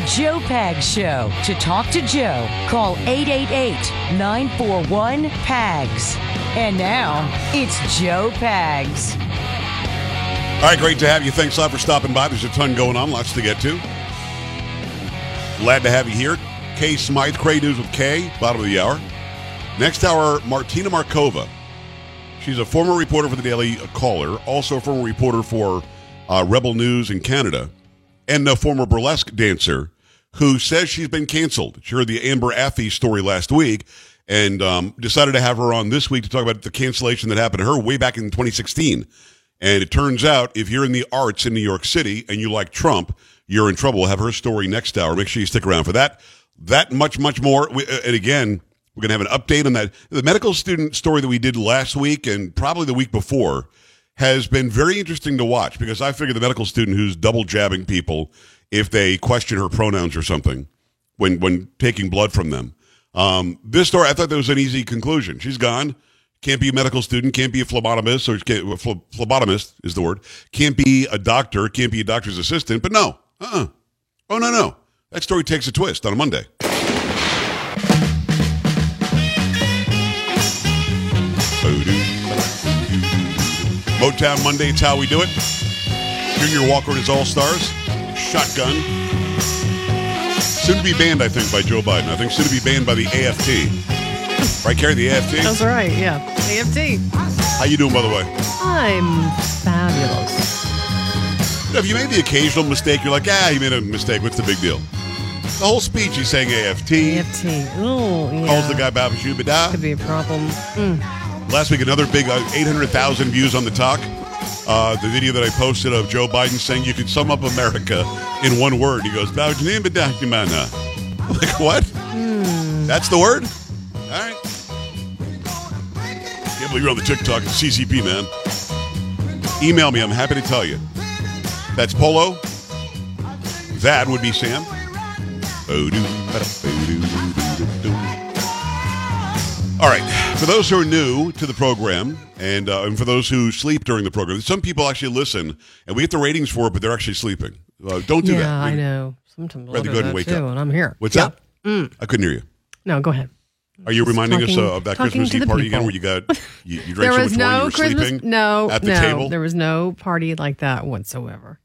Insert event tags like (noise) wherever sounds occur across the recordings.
The Joe Pags Show. To talk to Joe, call 888 941 PAGS. And now, it's Joe Pags. All right, great to have you. Thanks a lot for stopping by. There's a ton going on, lots to get to. Glad to have you here. Kay Smythe, Kray News with Kay, bottom of the hour. Next hour, Martina Markota. She's a former reporter for the Daily Caller, also a former reporter for uh, Rebel News in Canada, and a former burlesque dancer who says she's been canceled. She heard the Amber Athey story last week and um, decided to have her on this week to talk about the cancellation that happened to her way back in 2016. And it turns out if you're in the arts in New York City and you like Trump, you're in trouble. We'll have her story next hour. Make sure you stick around for that. That much, much more. We, uh, and again, we're going to have an update on that. The medical student story that we did last week and probably the week before has been very interesting to watch because I figure the medical student who's double jabbing people if they question her pronouns or something when when taking blood from them. Um, this story, I thought there was an easy conclusion. She's gone. Can't be a medical student. Can't be a phlebotomist or phlebotomist is the word. Can't be a doctor. Can't be a doctor's assistant. But no, uh-uh. Oh no no. That story takes a twist on a Monday. Motown Monday, it's how we do it. Junior Walker and his All Stars. Shotgun. Soon to be banned, I think, by Joe Biden. I think soon to be banned by the AFT. Right, Carrie, the AFT? That's right, yeah. AFT. How you doing, by the way? I'm fabulous. If you made the occasional mistake, you're like, ah, you made a mistake. What's the big deal? The whole speech, he's saying AFT. AFT. Oh, yeah. Calls the guy Shubida. Could be a problem. Mm. Last week, another big uh, 800,000 views on the talk. Uh, the video that I posted of Joe Biden saying you could sum up America in one word. He goes, (laughs) like, what? Mm. That's the word? All right. Can't believe you're on the TikTok. It's CCP, man. Email me. I'm happy to tell you. That's Polo. That would be Sam. All right. For those who are new to the program, and, uh, and for those who sleep during the program, some people actually listen, and we get the ratings for it, but they're actually sleeping. Uh, don't do yeah, that. Yeah, I know. Sometimes rather go and wake too, up. and I'm here. What's yeah. that? Mm. I couldn't hear you. No, go ahead. Are you reminding talking, us uh, of that Christmas Eve party again, where you got you, you (laughs) drank there so was much no wine you were Christmas. sleeping No, at the no, table? there was no party like that whatsoever.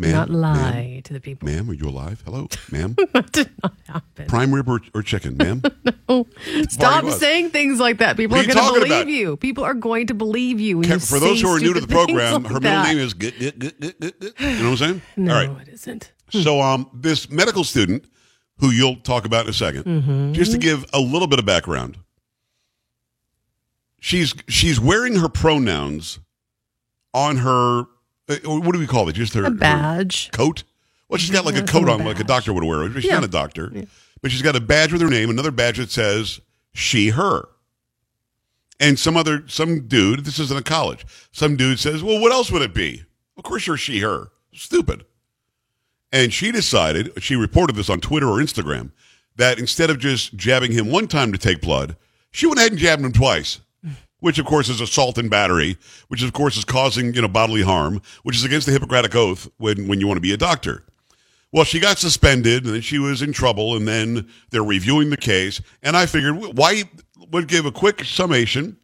Ma'am, not lie ma'am, to the people. Ma'am, are you alive? Hello, ma'am. (laughs) that did not happen. Prime rib or, or chicken, ma'am? (laughs) no. Stop saying things like that. People What are are going to believe about? you. People are going to believe you. Ke- you for those who are new to the (laughs) program, like her middle name is. You know what I'm saying? No, All right. it isn't. So, um, this medical student, who you'll talk about in a 2nd Mm-hmm. just to give a little bit of background, she's she's wearing her pronouns on her. Uh, What do we call it? Just her A her badge. coat. Well, she's got like a coat on, like a doctor would wear. She's Yeah. not a doctor, but she's got a badge with her name, another badge that says she, her. And some other, some dude, this isn't a college, some dude says, well, what else would it be? Of course you're she, her. Stupid. And she decided, she reported this on Twitter or Instagram, that instead of just jabbing him one time to take blood, she went ahead and jabbed him twice. Which of course is assault and battery, which of course is causing you know bodily harm, which is against the Hippocratic Oath when when you want to be a doctor. Well, she got suspended, and then she was in trouble, and then they're reviewing the case. And I figured, why would give a quick summation.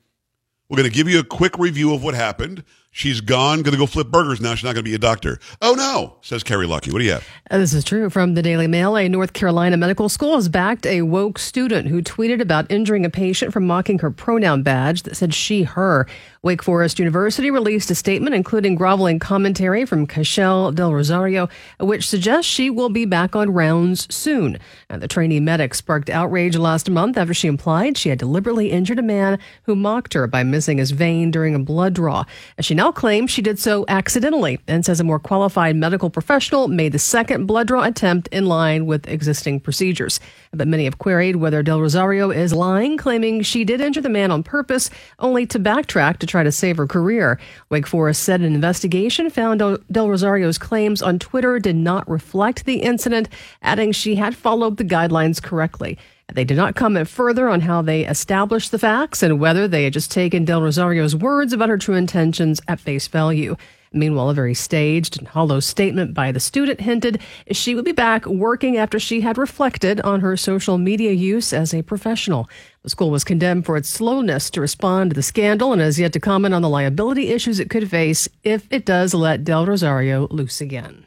We're going to give you a quick review of what happened. She's gone, going to go flip burgers now. She's not going to be a doctor. Oh no, says Carrie Lucky. What do you have? Uh, This is true from the Daily Mail. A North Carolina medical school has backed a woke student who tweeted about injuring a patient for mocking her pronoun badge that said she, her. Wake Forest University released a statement including groveling commentary from Cashel Del Rosario, which suggests she will be back on rounds soon. And the trainee medic sparked outrage last month after she implied she had deliberately injured a man who mocked her by missing his vein during a blood draw. She now claims she did so accidentally and says a more qualified medical professional made the second blood draw attempt in line with existing procedures. But many have queried whether Del Rosario is lying, claiming she did injure the man on purpose, only to backtrack to try to save her career. Wake Forest said an investigation found Del Rosario's claims on Twitter did not reflect the incident, adding she had followed the guidelines correctly. They did not comment further on how they established the facts and whether they had just taken Del Rosario's words about her true intentions at face value. Meanwhile, a very staged and hollow statement by the student hinted she would be back working after she had reflected on her social media use as a professional. The school was condemned for its slowness to respond to the scandal and has yet to comment on the liability issues it could face if it does let Del Rosario loose again.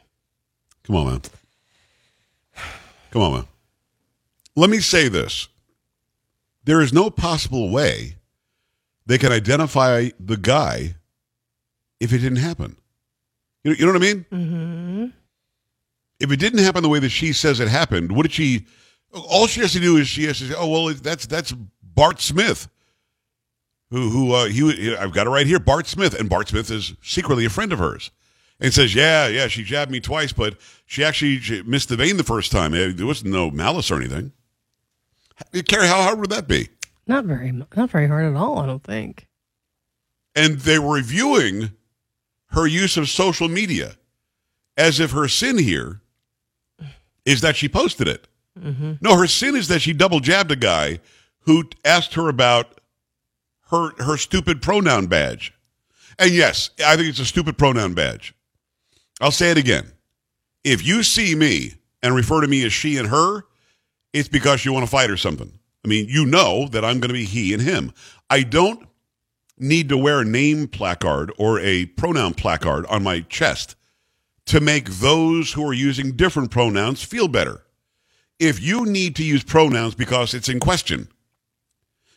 Come on, man. Come on, man. Let me say this. There is no possible way they can identify the guy if it didn't happen. You know, you know what I mean? Mm-hmm. If it didn't happen the way that she says it happened, what did she? All she has to do is she has to say, "Oh well, that's that's Bart Smith." Who who uh, he? I've got it right here, Bart Smith, and Bart Smith is secretly a friend of hers and says, "Yeah, yeah, she jabbed me twice, but she actually she missed the vein the first time. There was no malice or anything." Carrie, how hard would that be? Not very, not very hard at all. I don't think. And they were reviewing her use of social media as if her sin here is that she posted it. Mm-hmm. No, her sin is that she double jabbed a guy who asked her about her her stupid pronoun badge. And yes, I think it's a stupid pronoun badge. I'll say it again. If you see me and refer to me as she and her, it's because you want to fight or something. I mean, you know that I'm going to be he and him. I don't need to wear a name placard or a pronoun placard on my chest to make those who are using different pronouns feel better. If you need to use pronouns because it's in question,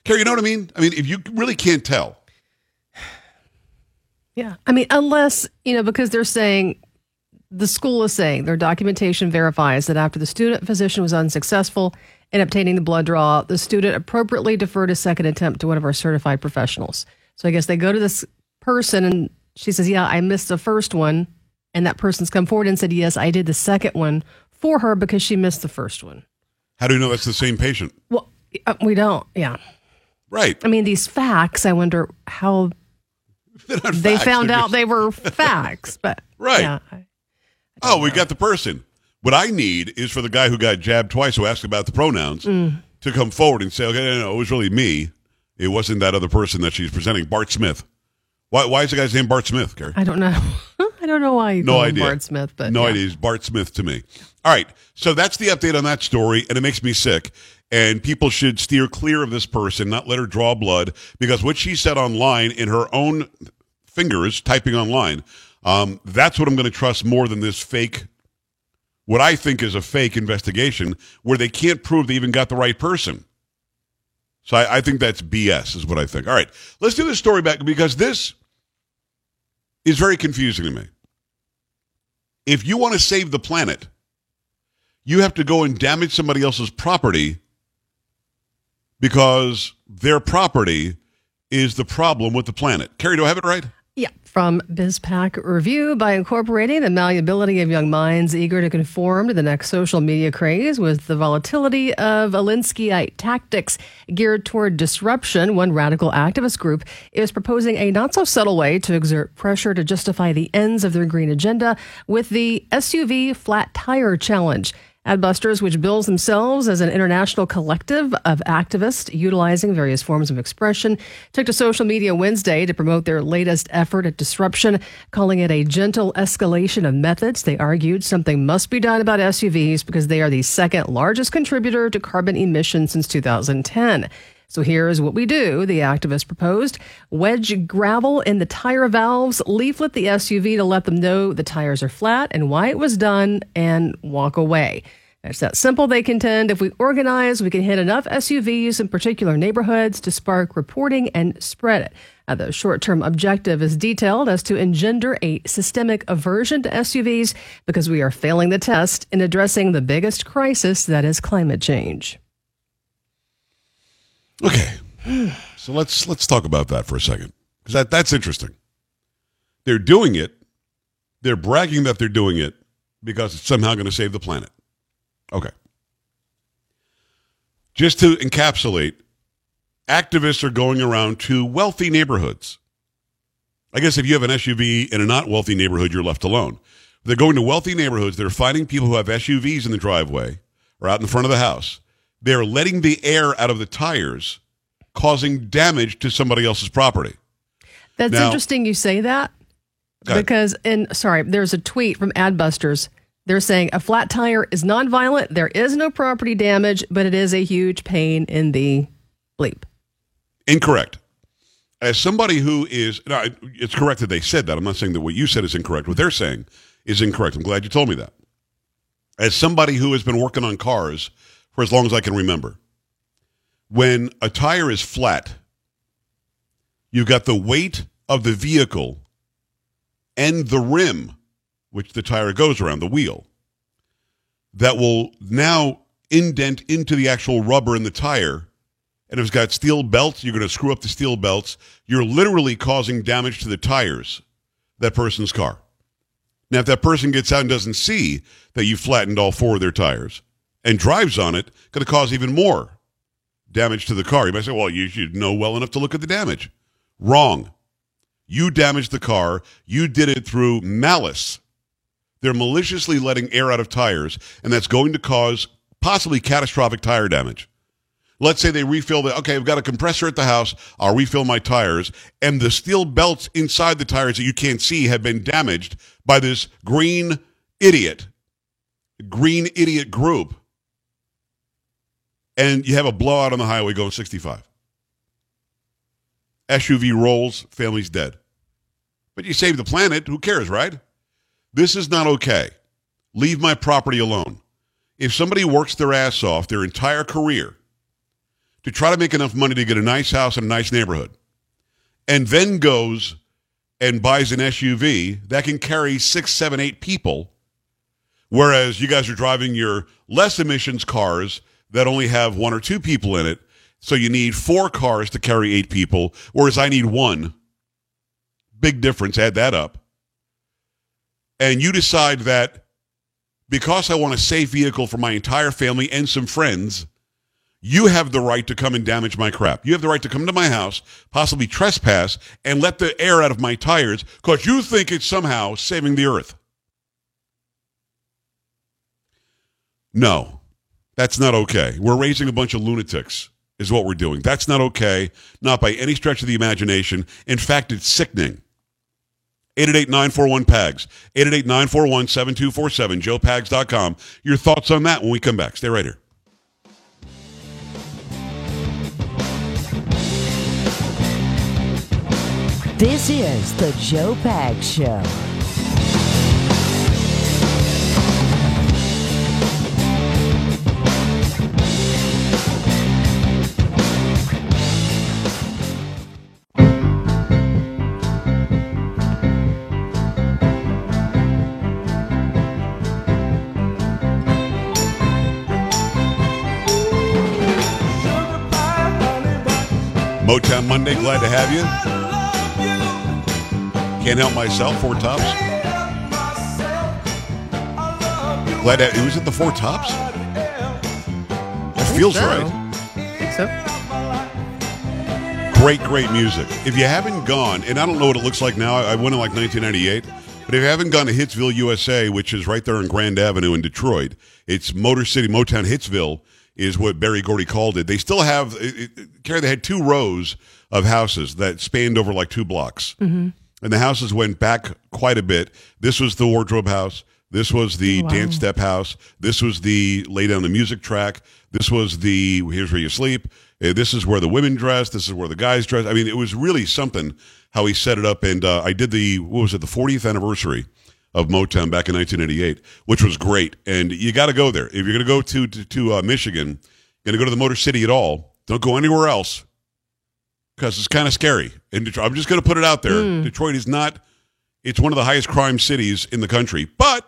Carrie, you know what I mean? I mean, if you really can't tell. (sighs) Yeah. I mean, unless, you know, because they're saying the school is saying their documentation verifies that after the student physician was unsuccessful in obtaining the blood draw, the student appropriately deferred a second attempt to one of our certified professionals. So I guess they go to this person and she says, Yeah, I missed the first one. And that person's come forward and said, Yes, I did the second one for her because she missed the first one. How do you know that's the same patient? Well, uh, we don't. Yeah. Right. I mean, these facts, I wonder how (laughs) they facts, found out just... they were facts. But (laughs) right. Yeah, I, oh, we got the person. What I need is for the guy who got jabbed twice, who asked about the pronouns, mm. to come forward and say, okay, no, no, it was really me. It wasn't that other person that she's presenting, Bart Smith. Why, why is the guy's name Bart Smith, Gary? I don't know. (laughs) I don't know why you no idea. Bart Smith, but no yeah. idea. He's Bart Smith to me. All right, so that's the update on that story, and it makes me sick. And people should steer clear of this person, not let her draw blood, because what she said online in her own fingers, typing online, um, that's what I'm going to trust more than this fake, what I think is a fake investigation, where they can't prove they even got the right person. So I, I think that's BS, is what I think. All right, let's do this story back because this is very confusing to me. If you want to save the planet, you have to go and damage somebody else's property because their property is the problem with the planet. Carrie, do I have it right? From BizPac Review by incorporating the malleability of young minds eager to conform to the next social media craze with the volatility of Alinskyite tactics geared toward disruption. One radical activist group is proposing a not so subtle way to exert pressure to justify the ends of their green agenda with the SUV flat tire challenge. Adbusters, which bills themselves as an international collective of activists utilizing various forms of expression, took to social media Wednesday to promote their latest effort at disruption, calling it a gentle escalation of methods. They argued something must be done about SUVs because they are the second largest contributor to carbon emissions since 2010. So here's what we do, the activist proposed. Wedge gravel in the tire valves, leaflet the SUV to let them know the tires are flat and why it was done, and walk away. It's that simple, they contend. If we organize, we can hit enough SUVs in particular neighborhoods to spark reporting and spread it. Now, the short term objective is detailed as to engender a systemic aversion to SUVs because we are failing the test in addressing the biggest crisis that is climate change. Okay, so let's let's talk about that for a second because that that's interesting. They're doing it. They're bragging that they're doing it because it's somehow going to save the planet. Okay. Just to encapsulate, activists are going around to wealthy neighborhoods. I guess if you have an SUV in a not wealthy neighborhood, you're left alone. They're going to wealthy neighborhoods. They're finding people who have SUVs in the driveway or out in front of the house they're letting the air out of the tires, causing damage to somebody else's property. That's Now- interesting you say that Because, and sorry, there's a tweet from Adbusters. They're saying a flat tire is nonviolent. There is no property damage, but it is a huge pain in the bleep. Incorrect. As somebody who is, no, it's correct that they said that. I'm not saying that what you said is incorrect. What they're saying is incorrect. I'm glad you told me that. As somebody who has been working on cars for as long as I can remember, when a tire is flat, you've got the weight of the vehicle and the rim, which the tire goes around, the wheel, that will now indent into the actual rubber in the tire and if it's got steel belts, you're going to screw up the steel belts. You're literally causing damage to the tires that person's car. Now, if that person gets out and doesn't see that you flattened all four of their tires and drives on it, going to cause even more damage to the car. You might say, well, you should know well enough to look at the damage. Wrong. You damaged the car. You did it through malice. They're maliciously letting air out of tires, and that's going to cause possibly catastrophic tire damage. Let's say they refill the, okay, I've got a compressor at the house. I'll refill my tires. And the steel belts inside the tires that you can't see have been damaged by this green idiot, green idiot group. And you have a blowout on the highway going 65. SUV rolls, family's dead. But you save the planet. Who cares, right? This is not okay. Leave my property alone. If somebody works their ass off their entire career, to try to make enough money to get a nice house in a nice neighborhood, and then goes and buys an SUV that can carry six, seven, eight people, whereas you guys are driving your less emissions cars that only have one or two people in it, so you need four cars to carry eight people, whereas I need one. Big difference, add that up. And you decide that because I want a safe vehicle for my entire family and some friends, you have the right to come and damage my crap. You have the right to come to my house, possibly trespass, and let the air out of my tires because you think it's somehow saving the earth. No, that's not okay. We're raising a bunch of lunatics, is what we're doing. That's not okay, not by any stretch of the imagination. In fact, it's sickening. 888-941-PAGS, 888-941-7247, joepags.com. Your thoughts on that when we come back. Stay right here. This is the Joe Pag Show. Motown Monday, glad to have you. Can't help myself, Four Tops. Glad to, it was at the Four Tops. It feels so. right. think so. Great, great music. If you haven't gone, and I don't know what it looks like now, I went in like 1998, but if you haven't gone to Hitsville, USA, which is right there on Grand Avenue in Detroit, it's Motor City, Motown Hitsville is what Berry Gordy called it. They still have, it, it, Carrie, they had two rows of houses that spanned over like two blocks. And the houses went back quite a bit. This was the wardrobe house. This was the Wow. dance step house. This was the lay down the music track. This was the here's where you sleep. Uh, This is where the women dress. This is where the guys dress. I mean, it was really something how he set it up. And uh, I did the what was it the 40th anniversary of Motown back in 1988, which was great. And you got to go there if you're going to go to to, to uh, Michigan. Going to go to the Motor City at all? Don't go anywhere else because it's kind of scary. And Detroit, I'm just going to put it out there. Detroit is not. It's one of the highest crime cities in the country, but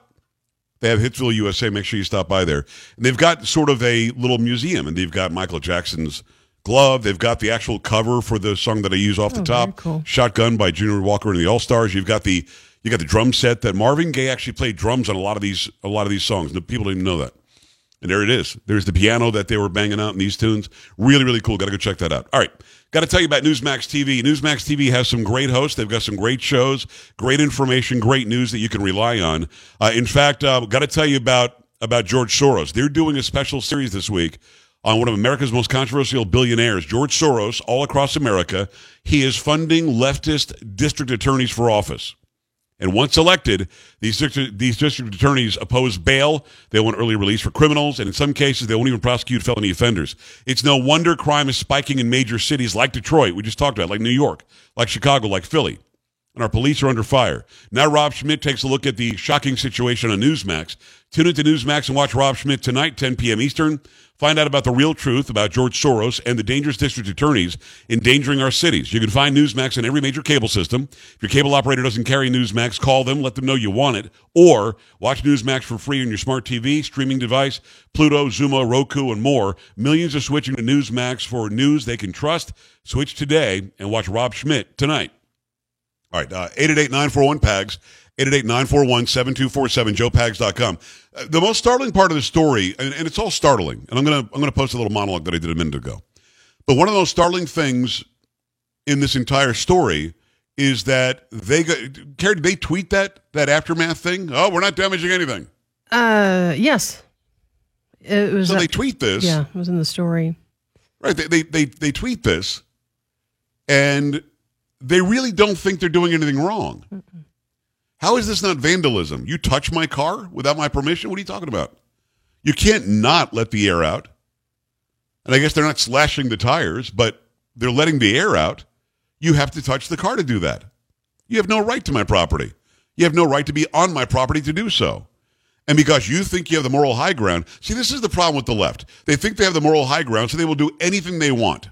they have Hitsville, USA. Make sure you stop by there. And they've got sort of a little museum, and they've got Michael Jackson's glove. They've got the actual cover for the song that I use off the Oh, top, very cool. "Shotgun" by Junior Walker and the All Stars. You've got the you got the drum set that Marvin Gaye actually played drums on a lot of these a lot of these songs. The people didn't even know that. And there it is. There's the piano that they were banging out in these tunes. Really, really cool. Got to go check that out. All right. Got to tell you about Newsmax TV. Newsmax TV has some great hosts. They've got some great shows, great information, great news that you can rely on. Uh, in fact, uh, got to tell you about about George Soros. They're doing a special series this week on one of America's most controversial billionaires, George Soros, all across America. He is funding leftist district attorneys for office. And once elected, these district, these district attorneys oppose bail. They want early release for criminals, and in some cases, they won't even prosecute felony offenders. It's no wonder crime is spiking in major cities like Detroit, we just talked about, like New York, like Chicago, like Philly and our police are under fire. Now Rob Schmitt takes a look at the shocking situation on Newsmax. Tune into Newsmax and watch Rob Schmitt tonight, 10 p.m. Eastern. Find out about the real truth about George Soros and the dangerous district attorneys endangering our cities. You can find Newsmax on every major cable system. If your cable operator doesn't carry Newsmax, call them, let them know you want it, or watch Newsmax for free on your smart TV, streaming device, Pluto, Xumo, Roku, and more. Millions are switching to Newsmax for news they can trust. Switch today and watch Rob Schmitt tonight. All right, uh, uh, 888-941-PAGS, 888-941-7247, joepags.com. Uh, the most startling part of the story, and, and it's all startling, and I'm going to I'm gonna post a little monologue that I did a minute ago. But one of the most startling things in this entire story is that they got, Carrie, did they tweet that, that aftermath thing? Oh, we're not damaging anything. Uh, yes. It was. So they tweet this. Yeah, it was in the story. Right. They, they, they, they tweet this, and they really don't think they're doing anything wrong. How is this not vandalism? You touch my car without my permission? What are you talking about? You can't not let the air out. And I guess they're not slashing the tires, but they're letting the air out. You have to touch the car to do that. You have no right to my property. You have no right to be on my property to do so. And because you think you have the moral high ground, see, this is the problem with the left. They think they have the moral high ground, so they will do anything they want.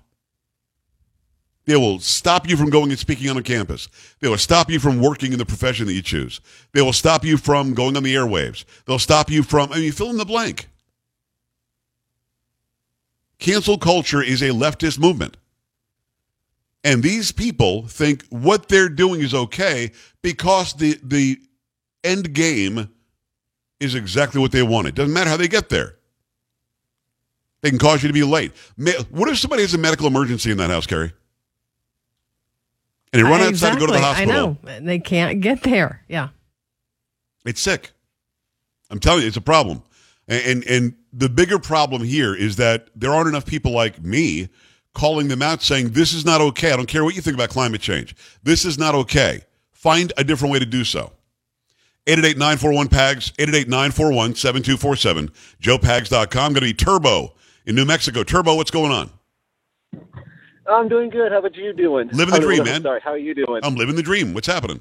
They will stop you from going and speaking on a campus. They will stop you from working in the profession that you choose. They will stop you from going on the airwaves. They'll stop you from, I mean, fill in the blank. Cancel culture is a leftist movement. And these people think what they're doing is okay because the, the end game is exactly what they want. It doesn't matter how they get there. They can cause you to be late. What if somebody has a medical emergency in that house, Carrie? And they run outside to go to the hospital. I know. They can't get there. Yeah. It's sick. I'm telling you, it's a problem. And, and, and the bigger problem here is that there aren't enough people like me calling them out saying this is not okay. I don't care what you think about climate change. This is not okay. Find a different way to do so. 888-941-PAGS, 888-941-7247, joepags.com. Going to be Turbo in New Mexico. Turbo, what's going on? I'm doing good. How about you doing? Living the dream, man. Sorry, how are you doing? I'm living the dream. What's happening?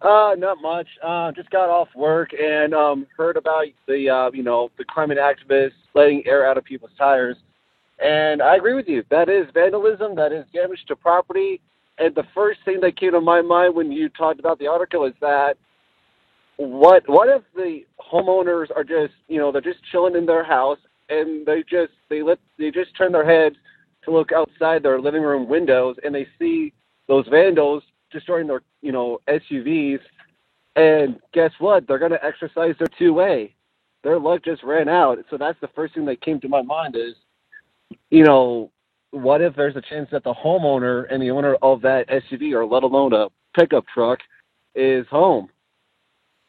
Uh, not much. Uh, just got off work and um, heard about the uh, you know the climate activists letting air out of people's tires, and I agree with you. That is vandalism. That is damage to property. And the first thing that came to my mind when you talked about the article is that what what if the homeowners are just you know they're just chilling in their house and they just they let they just turn their heads to look outside their living room windows and they see those vandals destroying their, you know, SUVs. And guess what? They're going to exercise their two way. Their luck just ran out. So that's the first thing that came to my mind is, you know, what if there's a chance that the homeowner and the owner of that SUV or let alone a pickup truck is home?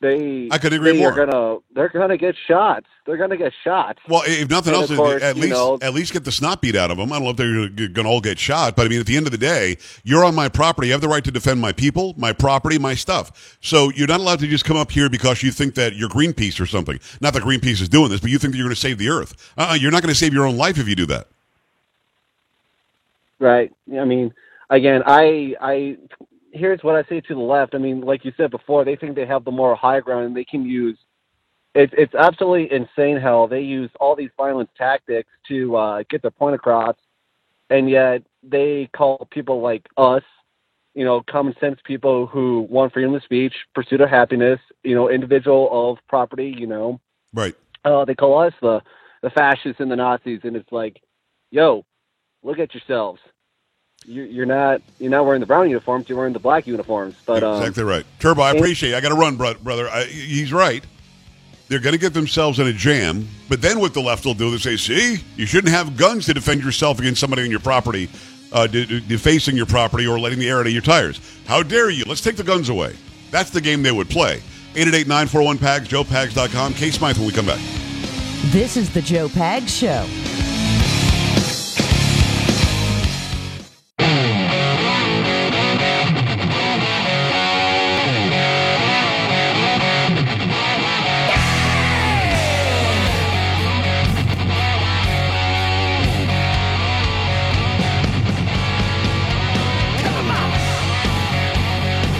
They I could agree they more. Are gonna they're gonna get shot. They're gonna get shot. Well, if nothing And else, course, at least know- at least get the snot beat out of them. I don't know if they're going to all get shot, but I mean, at the end of the day, you're on my property. You have the right to defend my people, my property, my stuff. So you're not allowed to just come up here because you think that you're Greenpeace or something. Not that Greenpeace is doing this, but you think that you're going to save the earth. Uh-uh, you're not going to save your own life if you do that. Right. I mean, again, I I here's what I say to the left. I mean, like you said before, they think they have the moral high ground and they can use. It's it's absolutely insane how they use all these violent tactics to uh, get their point across, and yet they call people like us, you know, common sense people who want freedom of speech, pursuit of happiness, you know, individual of property, you know, Right. uh, they call us the the fascists and the Nazis, and it's like, yo, look at yourselves. You, you're not you're not wearing the brown uniforms. You're wearing the black uniforms. But um, exactly right. Turbo, I appreciate it. I got to run, brother. I, he's right. They're going to get themselves in a jam. But then what the left will do, they say, see, you shouldn't have guns to defend yourself against somebody on your property, uh, de- de- defacing your property or letting the air out of your tires. How dare you? Let's take the guns away. That's the game they would play. 888-941-PAGS, joepags.com. Kay Smythe when we come back. This is the Joe Pags Show.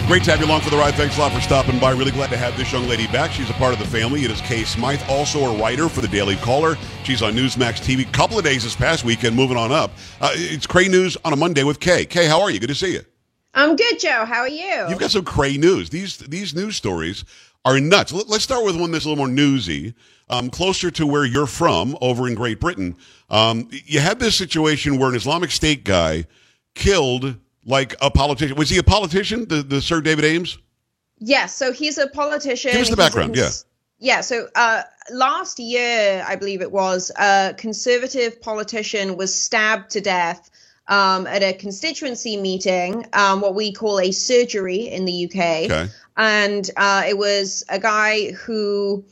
Great to have you along for the ride. Thanks a lot for stopping by. Really glad to have this young lady back. She's a part of the family. It is Kay Smythe, also a writer for the Daily Caller. She's on Newsmax TV. Couple of days this past weekend, moving on up. Uh, it's Kray News on a Monday with Kay. Kay, how are you? Good to see you. I'm good, Joe. How are you? You've got some Kray News. These these news stories are nuts. Let, us start with one that's a little more newsy, um, closer to where you're from, over in Great Britain. Um, you had this situation where an Islamic State guy killed like a politician. Was he a politician, the, the Sir David Amess. Yes. So he's a politician. Give us the background. yeah. Yeah. So uh, last year, I believe it was, a conservative politician was stabbed to death um, at a constituency meeting, um, what we call a surgery in the UK. Okay. And uh, it was a guy who.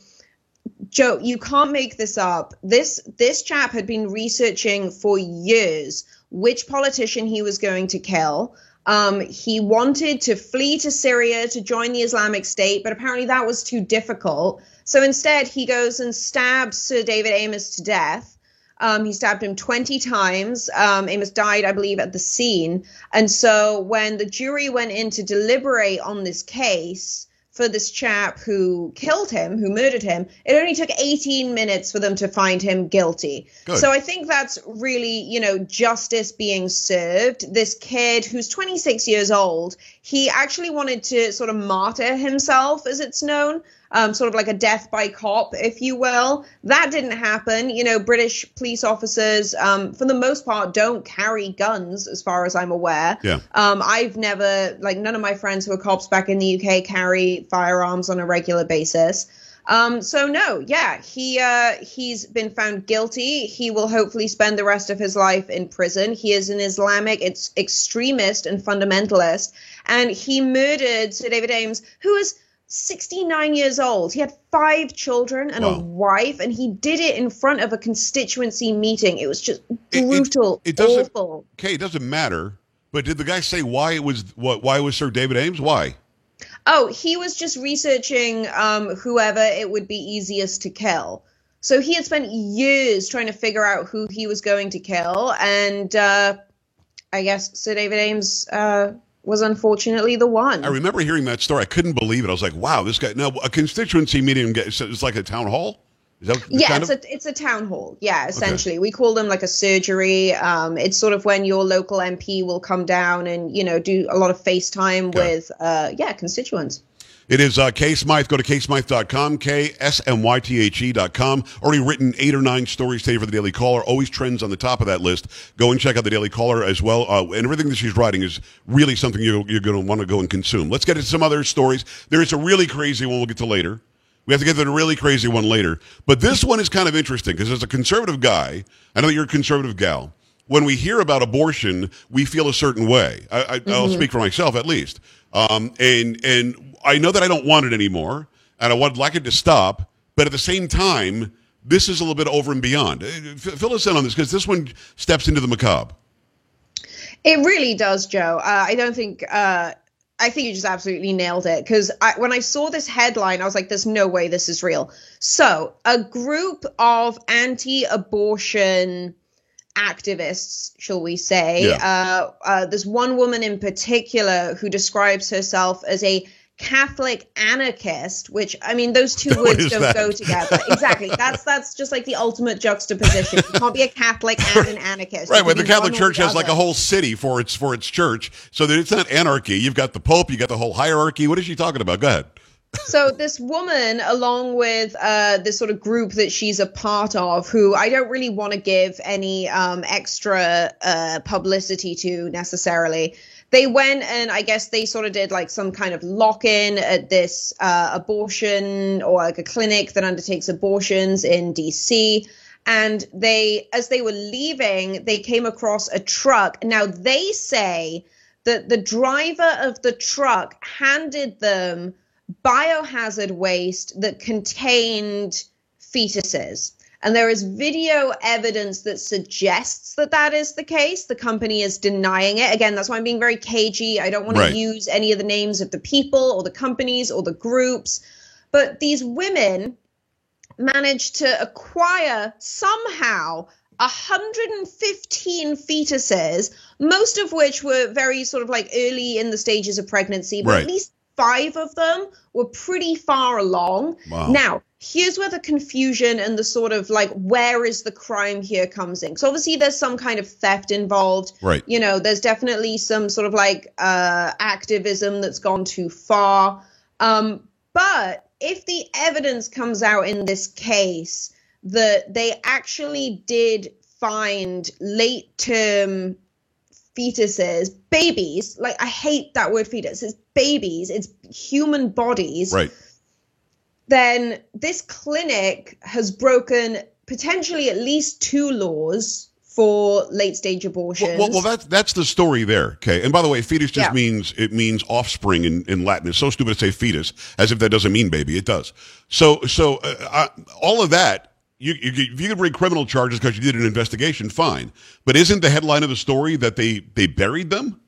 Joe, you can't make this up. This this chap had been researching for years which politician he was going to kill. Um, he wanted to flee to Syria to join the Islamic State, but apparently that was too difficult. So instead, he goes and stabs Sir David Amess to death. Um, he stabbed him 20 times. Um, Amess died, I believe, at the scene. And so when the jury went in to deliberate on this case, for this chap who killed him, who murdered him, it only took 18 minutes for them to find him guilty. Good. So I think that's really, you know, justice being served. This kid who's 26 years old, he actually wanted to sort of martyr himself, as it's known um, sort of like a death by cop, if you will. That didn't happen. You know, British police officers, um, for the most part, don't carry guns, as far as I'm aware. Yeah. Um, I've never, like, none of my friends who are cops back in the UK carry firearms on a regular basis. Um, so no, yeah, he uh, he's been found guilty. He will hopefully spend the rest of his life in prison. He is an Islamic it's extremist and fundamentalist, and he murdered Sir David Amess, who was 69 years old. He had five children and Wow. a wife, and he did it in front of a constituency meeting. It was just brutal, it doesn't- awful. Okay, it doesn't matter. But did the guy say why it was what? Why was Sir David Amess? Why? Oh, he was just researching um, whoever it would be easiest to kill. So he had spent years trying to figure out who he was going to kill, and uh, I guess Sir David Amess uh, was unfortunately the one. I remember hearing that story. I couldn't believe it. I was like, "Wow, this guy." Now, a constituency meeting it's like a town hall. Is that Yeah, it's of? a it's a town hall. Yeah, essentially, we call them like a surgery. Um, it's sort of when your local MP will come down and you know do a lot of FaceTime Yeah. with uh, yeah constituents. It is uh, Kay Smythe. Go to ksmythe.com, K S M Y T H E.com. Already written eight or nine stories today for the Daily Caller. Always trends on the top of that list. Go and check out the Daily Caller as well. Uh, and everything that she's writing is really something you, you're going to want to go and consume. Let's get into some other stories. There is a really crazy one we'll get to later. We have to get to the really crazy one later. But this one is kind of interesting because as a conservative guy, I know you're a conservative gal. When we hear about abortion, we feel a certain way. I, I, I'll speak for myself at least. Um, and and I know that I don't want it anymore, and I would like it to stop. But at the same time, this is a little bit over and beyond. Uh, f- Fill us in on this because this one steps into the macabre. It really does, Joe. Uh, I don't think. Uh, I think you just absolutely nailed it because when I saw this headline, I was like, "There's no way this is real." So, a group of anti-abortion activists, shall we say? Yeah. Uh, uh, there's one woman in particular who describes herself as a Catholic anarchist, which I mean, those two (laughs) What words don't that? go together. Exactly. That's that's just like the ultimate juxtaposition. You can't be a Catholic and an (laughs) anarchist. Right, but the Catholic Church has like a whole city for its for its church, so that it's not anarchy. You've got the Pope, you got the whole hierarchy. What is she talking about? Go ahead. So this woman, along with uh, this sort of group that she's a part of, who I don't really want to give any um, extra uh, publicity to necessarily, they went and I guess they sort of did like some kind of lock-in at this uh, abortion or like a clinic that undertakes abortions in DC. And they, as they were leaving, they came across a truck. Now they say that the driver of the truck handed them biohazard waste that contained fetuses. And there is video evidence that suggests that that is the case. The company is denying it. Again, that's why I'm being very cagey. I don't want Right. to use any of the names of the people or the companies or the groups. But these women managed to acquire somehow 115 fetuses, most of which were very sort of like early in the stages of pregnancy, but Right. at least five of them were pretty far along. Wow. Now, here's where the confusion and the sort of like where is the crime here comes in. So obviously there's some kind of theft involved. Right. You know, there's definitely some sort of like uh activism that's gone too far. Um, but if the evidence comes out in this case that they actually did find late term fetuses, babies, like I hate that word fetus, it's babies, it's human bodies, Right. Then this clinic has broken potentially at least two laws for late stage abortions. Well, well, well, that's that's the story there. Okay, and by the way, fetus just Yeah. means it means offspring in, in Latin. It's so stupid to say fetus, as if that doesn't mean baby. It does. So, so uh, uh, all of that. You, you, if you could bring criminal charges because you did an investigation, fine. But isn't the headline of the story that they they buried them?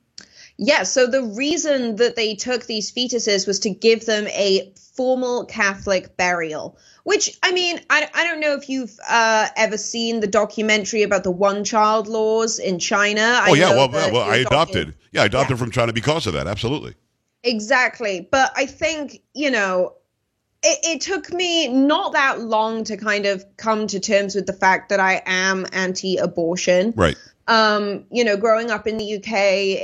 Yeah, so the reason that they took these fetuses was to give them a formal Catholic burial. Which, I mean, I, I don't know if you've uh, ever seen the documentary about the one child laws in China. Oh I yeah, know well, well, I your docu- adopted. Yeah, I adopted Yeah. from China because of that. Absolutely. Exactly. But I think, you know, it, it took me not that long to kind of come to terms with the fact that I am anti abortion. Right. Um, you know, growing up in the UK,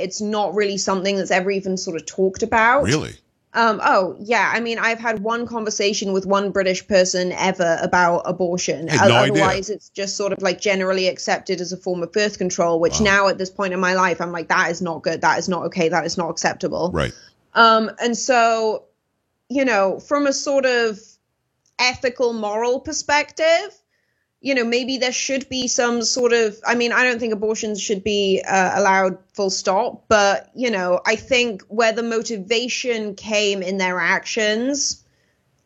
it's not really something that's ever even sort of talked about. Really. Um, oh, yeah. I mean, I've had one conversation with one British person ever about abortion. No idea. Otherwise, it's just sort of like generally accepted as a form of birth control, which now at this point in my life, I'm like, that is not good. That is not okay. That is not acceptable. Right. Um, and so, you know, from a sort of ethical, moral perspective, you know, maybe there should be some sort of. I mean, I don't think abortions should be uh, allowed full stop, but, you know, I think where the motivation came in their actions,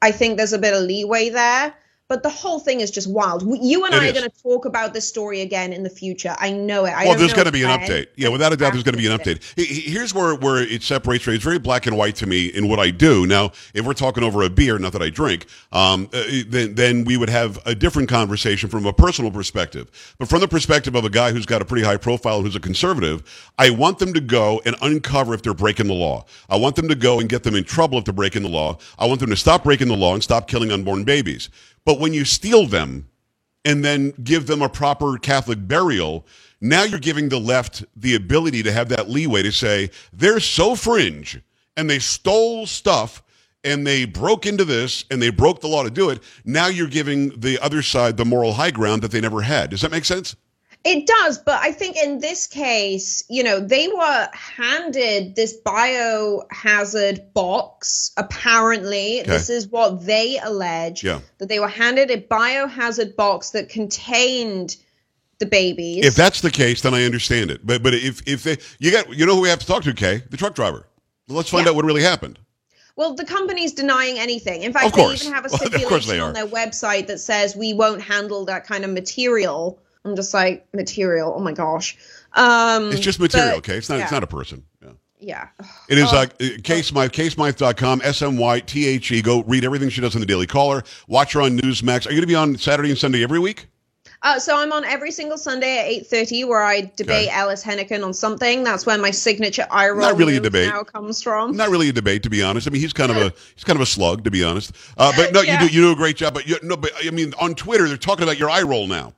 I think there's a bit of leeway there. But the whole thing is just wild. You and It I is. are going to talk about this story again in the future. I know it. I well, there's going to be an update. Yeah, without a doubt, there's going to be an update. He- he- Here's where, where it separates. It's very black and white to me in what I do. Now, if we're talking over a beer, not that I drink, um, uh, then, then we would have a different conversation from a personal perspective. But from the perspective of a guy who's got a pretty high profile, who's a conservative, I want them to go and uncover if they're breaking the law. I want them to go and get them in trouble if they're breaking the law. I want them to stop breaking the law and stop killing unborn babies. But when you steal them, and then give them a proper Catholic burial, now you're giving the left the ability to have that leeway to say they're so fringe and they stole stuff and they broke into this and they broke the law to do it. Now you're giving the other side the moral high ground that they never had. Does that make sense? It does, but I think in this case, you know, they were handed this biohazard box. Apparently, Okay. this is what they allege Yeah. that they were handed a biohazard box that contained the babies. If that's the case, then I understand it. But but if if they you got you know who we have to talk to, Kay? The truck driver. Let's find Yeah. out what really happened. well, the company's denying anything. In fact, Of they course. even have a (laughs) Well, stipulation they on their website that says we won't handle that kind of material. I'm just like material. Oh my gosh. Um, It's just material, but- okay? It's not it's not a person. Yeah. Yeah. It is Oh. uh, K-Smythe, ksmythe.com, S-M-Y-T-H-E. Go read everything she does in the Daily Caller. Watch her on Newsmax. Are you going to be on Saturday and Sunday every week? Uh, so I'm on every single Sunday at 8:30 where I debate Okay. Ellis Henican on something. That's where my signature eye roll Not really a debate. now comes from. Not really a debate, to be honest. I mean, he's kind of a (laughs) he's kind of a slug, to be honest. Uh, but (laughs) no, Yeah. you do you do a great job. But you, no, but I mean, on Twitter, they're talking about your eye roll now.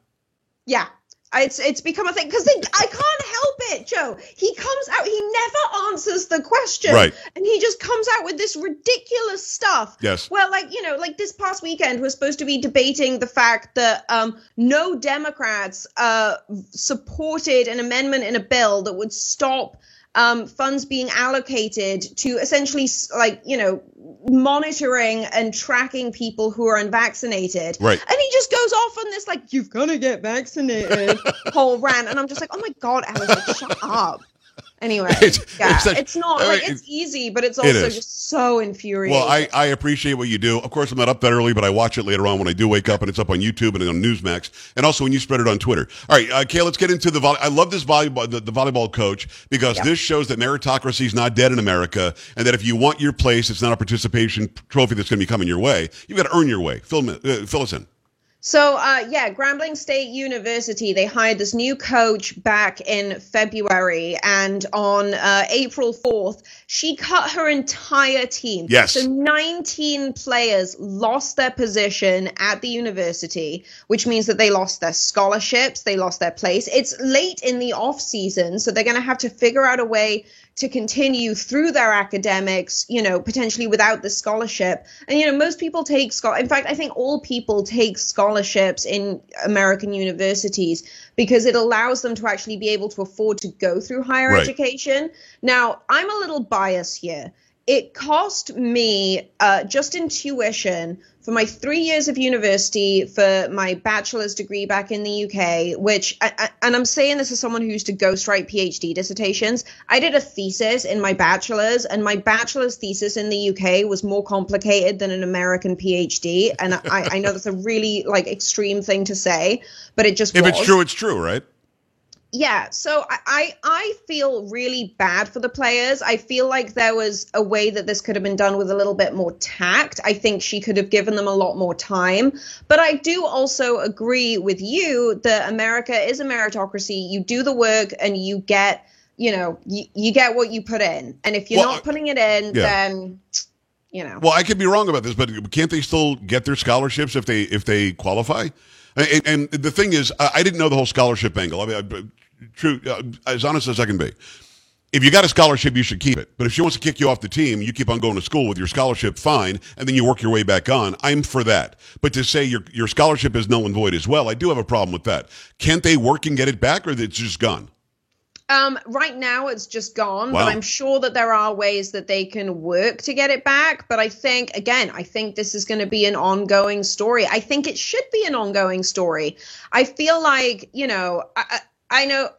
Yeah. It's it's become a thing because I can't help it, Joe. He comes out, he never answers the question, Right. And he just comes out with this ridiculous stuff. Yes. Well, like you know, like this past weekend, we're supposed to be debating the fact that um, no Democrats uh, supported an amendment in a bill that would stop um, funds being allocated to essentially, like you know, monitoring and tracking people who are unvaccinated. Right. And he just goes off on this like, "You've got to get vaccinated," (laughs) whole rant, and I'm just like, "Oh my god, Ellis, like, shut up." Anyway, (laughs) It's- yeah, it's it's, not I like it's easy, but it's also is. just so infuriating. Well, I, I appreciate what you do. Of course, I'm not up that early, but I watch it later on when I do wake up, and it's up on YouTube and on Newsmax, and also when you spread it on Twitter. All right, uh, Kay, let's get into the volley. I love this volleyball, the, the volleyball coach because Yeah. this shows that meritocracy is not dead in America, and that if you want your place, it's not a participation trophy that's going to be coming your way. You've got to earn your way. Fill, uh, fill us in. So, uh, yeah, Grambling State University, they hired this new coach back in February. And on uh, April 4th, she cut her entire team. Yes. So 19 players lost their position at the university, which means that they lost their scholarships, they lost their place. It's late in the off season, so they're going to have to figure out a way to continue through their academics, you know, potentially without the scholarship. And, you know, most people take scholar. In fact, I think all people take scholarships in American universities because it allows them to actually be able to afford to go through higher Right. education. Now, I'm a little biased here. It cost me uh, just in tuition for my three years of university for my bachelor's degree back in the UK, which, I, I, and I'm saying this as someone who used to ghostwrite PhD dissertations. I did a thesis in my bachelor's, and my bachelor's thesis in the UK was more complicated than an American PhD. And I, I know that's a really like extreme thing to say, but it just If was it's true, it's true, right? Yeah so I, I i feel really bad for the players i feel like there was a way that this could have been done with a little bit more tact i think she could have given them a lot more time but i do also agree with you that america is a meritocracy you do the work and you get you know you, you get what you put in and if you're Well, not putting it in yeah. then you know Well, I could be wrong about this, but can't they still get their scholarships if they if they qualify? And, and the thing is, I didn't know the whole scholarship angle. I mean, I, true, uh, as honest as I can be. If you got a scholarship, you should keep it. But if she wants to kick you off the team, you keep on going to school with your scholarship, fine, and then you work your way back on. I'm for that. But to say your your scholarship is null and void as well, I do have a problem with that. Can't they work and get it back, or it's just gone? Um, right now it's just gone, Wow. but I'm sure that there are ways that they can work to get it back. But I think, again, I think this is going to be an ongoing story. I think it should be an ongoing story. I feel like, you know, I, I know.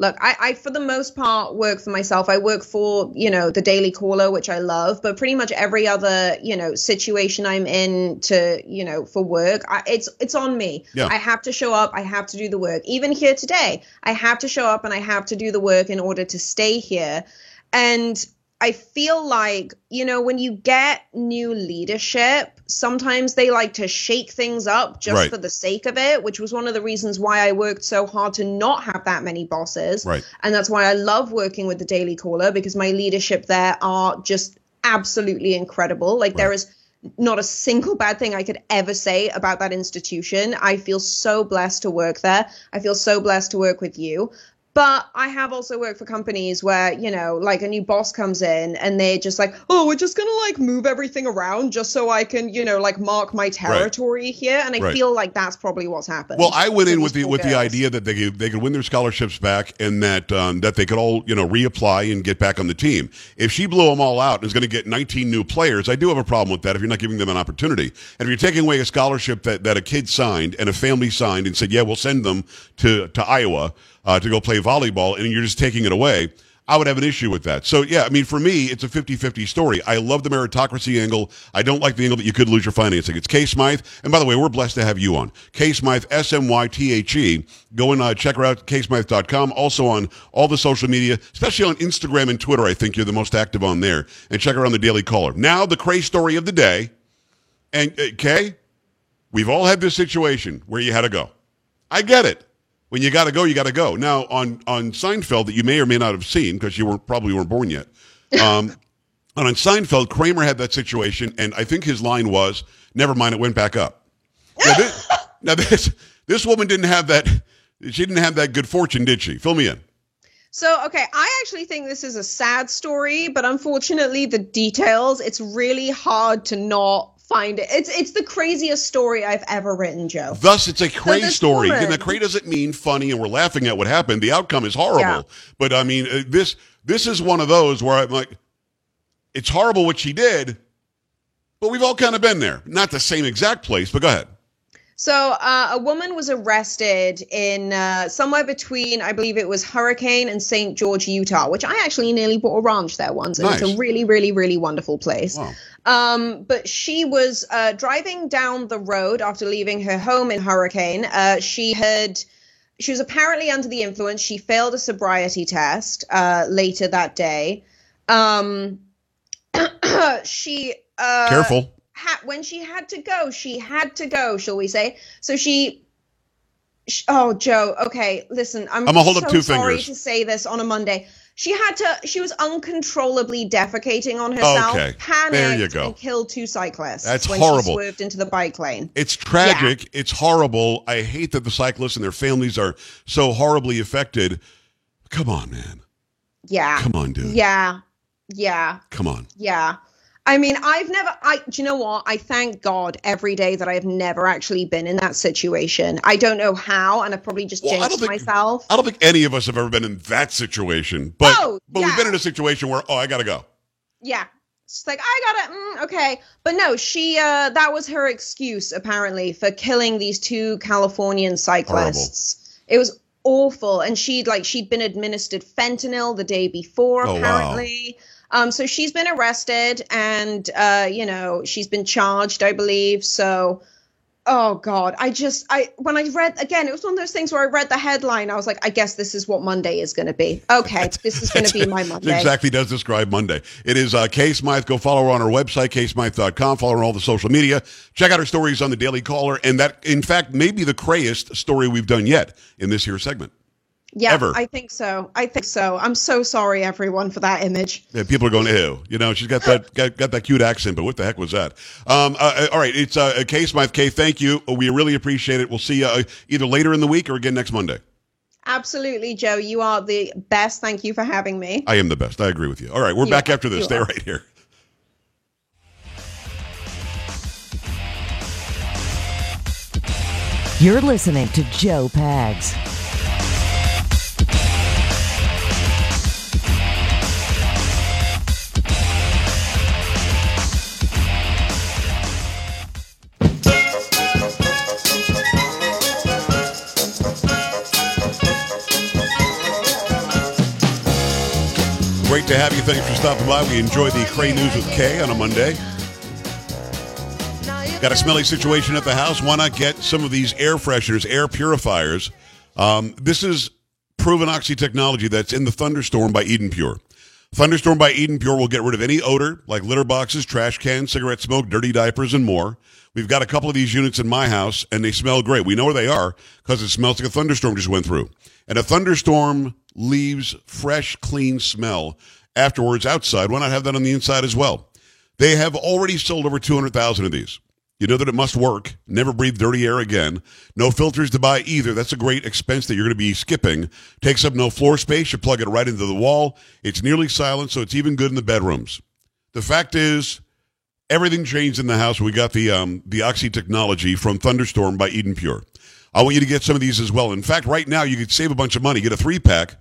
Look, I, I, for the most part, work for myself. I work for, you know, the Daily Caller, which I love, but pretty much every other, you know, situation I'm in to, you know, for work, I, it's it's on me. Yeah. I have to show up. I have to do the work. Even here today, I have to show up and I have to do the work in order to stay here. And I feel like, you know, when you get new leadership, sometimes they like to shake things up just Right. for the sake of it, which was one of the reasons why I worked so hard to not have that many bosses. Right. And that's why I love working with the Daily Caller because my leadership there are just absolutely incredible. Like there is not a single bad thing I could ever say about that institution. I feel so blessed to work there. I feel so blessed to work with you. But I have also worked for companies where, you know, like a new boss comes in and they're just like, oh, we're just going to like move everything around just so I can, you know, like mark my territory here. And I Right. feel like that's probably what's happened. Well, I went in with the with the idea that they could, they could win their scholarships back and that um, that they could all you know reapply and get back on the team. If she blew them all out and is going to get 19 new players, I do have a problem with that. If you're not giving them an opportunity, and if you're taking away a scholarship that, that a kid signed and a family signed and said, yeah, we'll send them to to Iowa uh, to go play volleyball, and you're just taking it away. I would have an issue with that. So, yeah, I mean, for me, it's a 50 50 story. I love the meritocracy angle. I don't like the angle that you could lose your financing. It's Kay Smythe. And by the way, we're blessed to have you on. Kay Smythe, S M Y T H E. Go and uh, check her out, kaysmythe.com. Also on all the social media, especially on Instagram and Twitter. I think you're the most active on there. And check her on the Daily Caller. Now, the crazy story of the day. And, uh, Kay, we've all had this situation where you had to go. I get it. When you got to go, you got to go. Now on on Seinfeld, that you may or may not have seen because you weren't probably weren't born yet. Um, and on Seinfeld, Kramer had that situation, and I think his line was, "Never mind, it went back up." Now this, (laughs) now this this woman didn't have that. She didn't have that good fortune, did she? Fill me in. So, okay, I actually think this is a sad story, but unfortunately, the details, it's really hard to not find it. It's it's the craziest story I've ever written, Joe. Thus, it's a cray this story. woman- And the cray doesn't mean funny, and we're laughing at what happened. The outcome is horrible. Yeah. But I mean, uh, this this is one of those where I'm like, it's horrible what she did, but we've all kind of been there. Not the same exact place, but go ahead. So, uh, a woman was arrested in uh, somewhere between, I believe it was Hurricane and St. George, Utah, which I actually nearly bought a ranch there once. And Nice. it's a really, really, really wonderful place. Wow. Um, but she was uh, driving down the road after leaving her home in Hurricane. Uh, she had. She was apparently under the influence. She failed a sobriety test uh, later that day. Um, (clears throat) she uh, Careful. Ha- when she had to go, she had to go, shall we say? So she. sh- Oh, Joe. Okay, listen. I'm, I'm gonna hold so up two sorry fingers. to say this on a Monday. She had to. She was uncontrollably defecating on herself. Okay, Panicked there you go. and killed two cyclists. That's when horrible. She swerved into the bike lane. It's tragic. It's horrible. I hate that the cyclists and their families are so horribly affected. Come on, man. Yeah. Come on, dude. Yeah. Yeah. Come on. Yeah. I mean, I've never, I, do you know what? I thank God every day that I've never actually been in that situation. I don't know how, and I've probably just Well, jinxed don't think- myself. I don't think any of us have ever been in that situation, but Oh, but we've been in a situation where oh, I gotta go. Yeah. It's like, I gotta, mm, okay. But no, she, uh, that was her excuse, apparently, for killing these two Californian cyclists. It was awful. And she'd, like, she'd been administered fentanyl the day before, apparently. Oh, wow. Um, so she's been arrested and, uh, you know, she's been charged, I believe. So, oh God, I just, I, when I read, again, it was one of those things where I read the headline, I was like, I guess this is what Monday is going to be. Okay, this is going to be my (laughs) Monday. exactly does describe Monday. It is uh, Kay Smythe. Go follow her on her website, kaysmythe.com. Follow her on all the social media. Check out her stories on the Daily Caller. And that, in fact, may be the crayest story we've done yet in this here segment. Yeah, ever. I think so. I think so. I'm so sorry, everyone, for that image. Yeah, people are going, ew. You know, she's got that (laughs) got, got that cute accent, but what the heck was that? Um, uh, uh, all right, it's uh, Kay Smythe. Kay, thank you. We really appreciate it. We'll see you uh, either later in the week or again next Monday. Absolutely, Joe. You are the best. Thank you for having me. I am the best. I agree with you. All right, we're You back are. after this. Stay are. right here. You're listening to Joe Pags. Great to have you. Thanks for stopping by. We enjoy the Kray News with Kay on a Monday. Got a smelly situation at the house? Why not get some of these air fresheners, air purifiers? Um, this is proven oxy technology that's in the Thunderstorm by Eden Pure. Thunderstorm by Eden Pure will get rid of any odor like litter boxes, trash cans, cigarette smoke, dirty diapers, and more. We've got a couple of these units in my house, and they smell great. We know where they are because it smells like a thunderstorm just went through. And a thunderstorm leaves fresh, clean smell afterwards outside. Why not have that on the inside as well? They have already sold over 200,000 of these. You know that it must work. Never breathe dirty air again. No filters to buy either. That's a great expense that you're going to be skipping. Takes up no floor space. You plug it right into the wall. It's nearly silent, so it's even good in the bedrooms. The fact is, everything changed in the house. We got the um, the Oxy technology from Thunderstorm by Eden Pure. I want you to get some of these as well. In fact, right now you could save a bunch of money. Get a three pack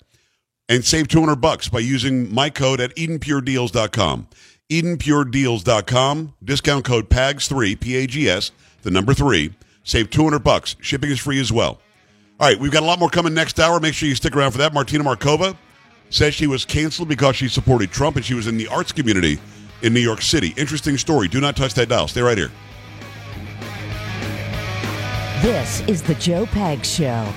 and save 200 bucks by using my code at EdenPureDeals.com. EdenPureDeals.com. Discount code PAGS3, P-A-G-S, the number three. Save 200 bucks. Shipping is free as well. All right, we've got a lot more coming next hour. Make sure you stick around for that. Martina Markota says she was canceled because she supported Trump and she was in the arts community in New York City. Interesting story. Do not touch that dial. Stay right here. This is the Joe Pags Show.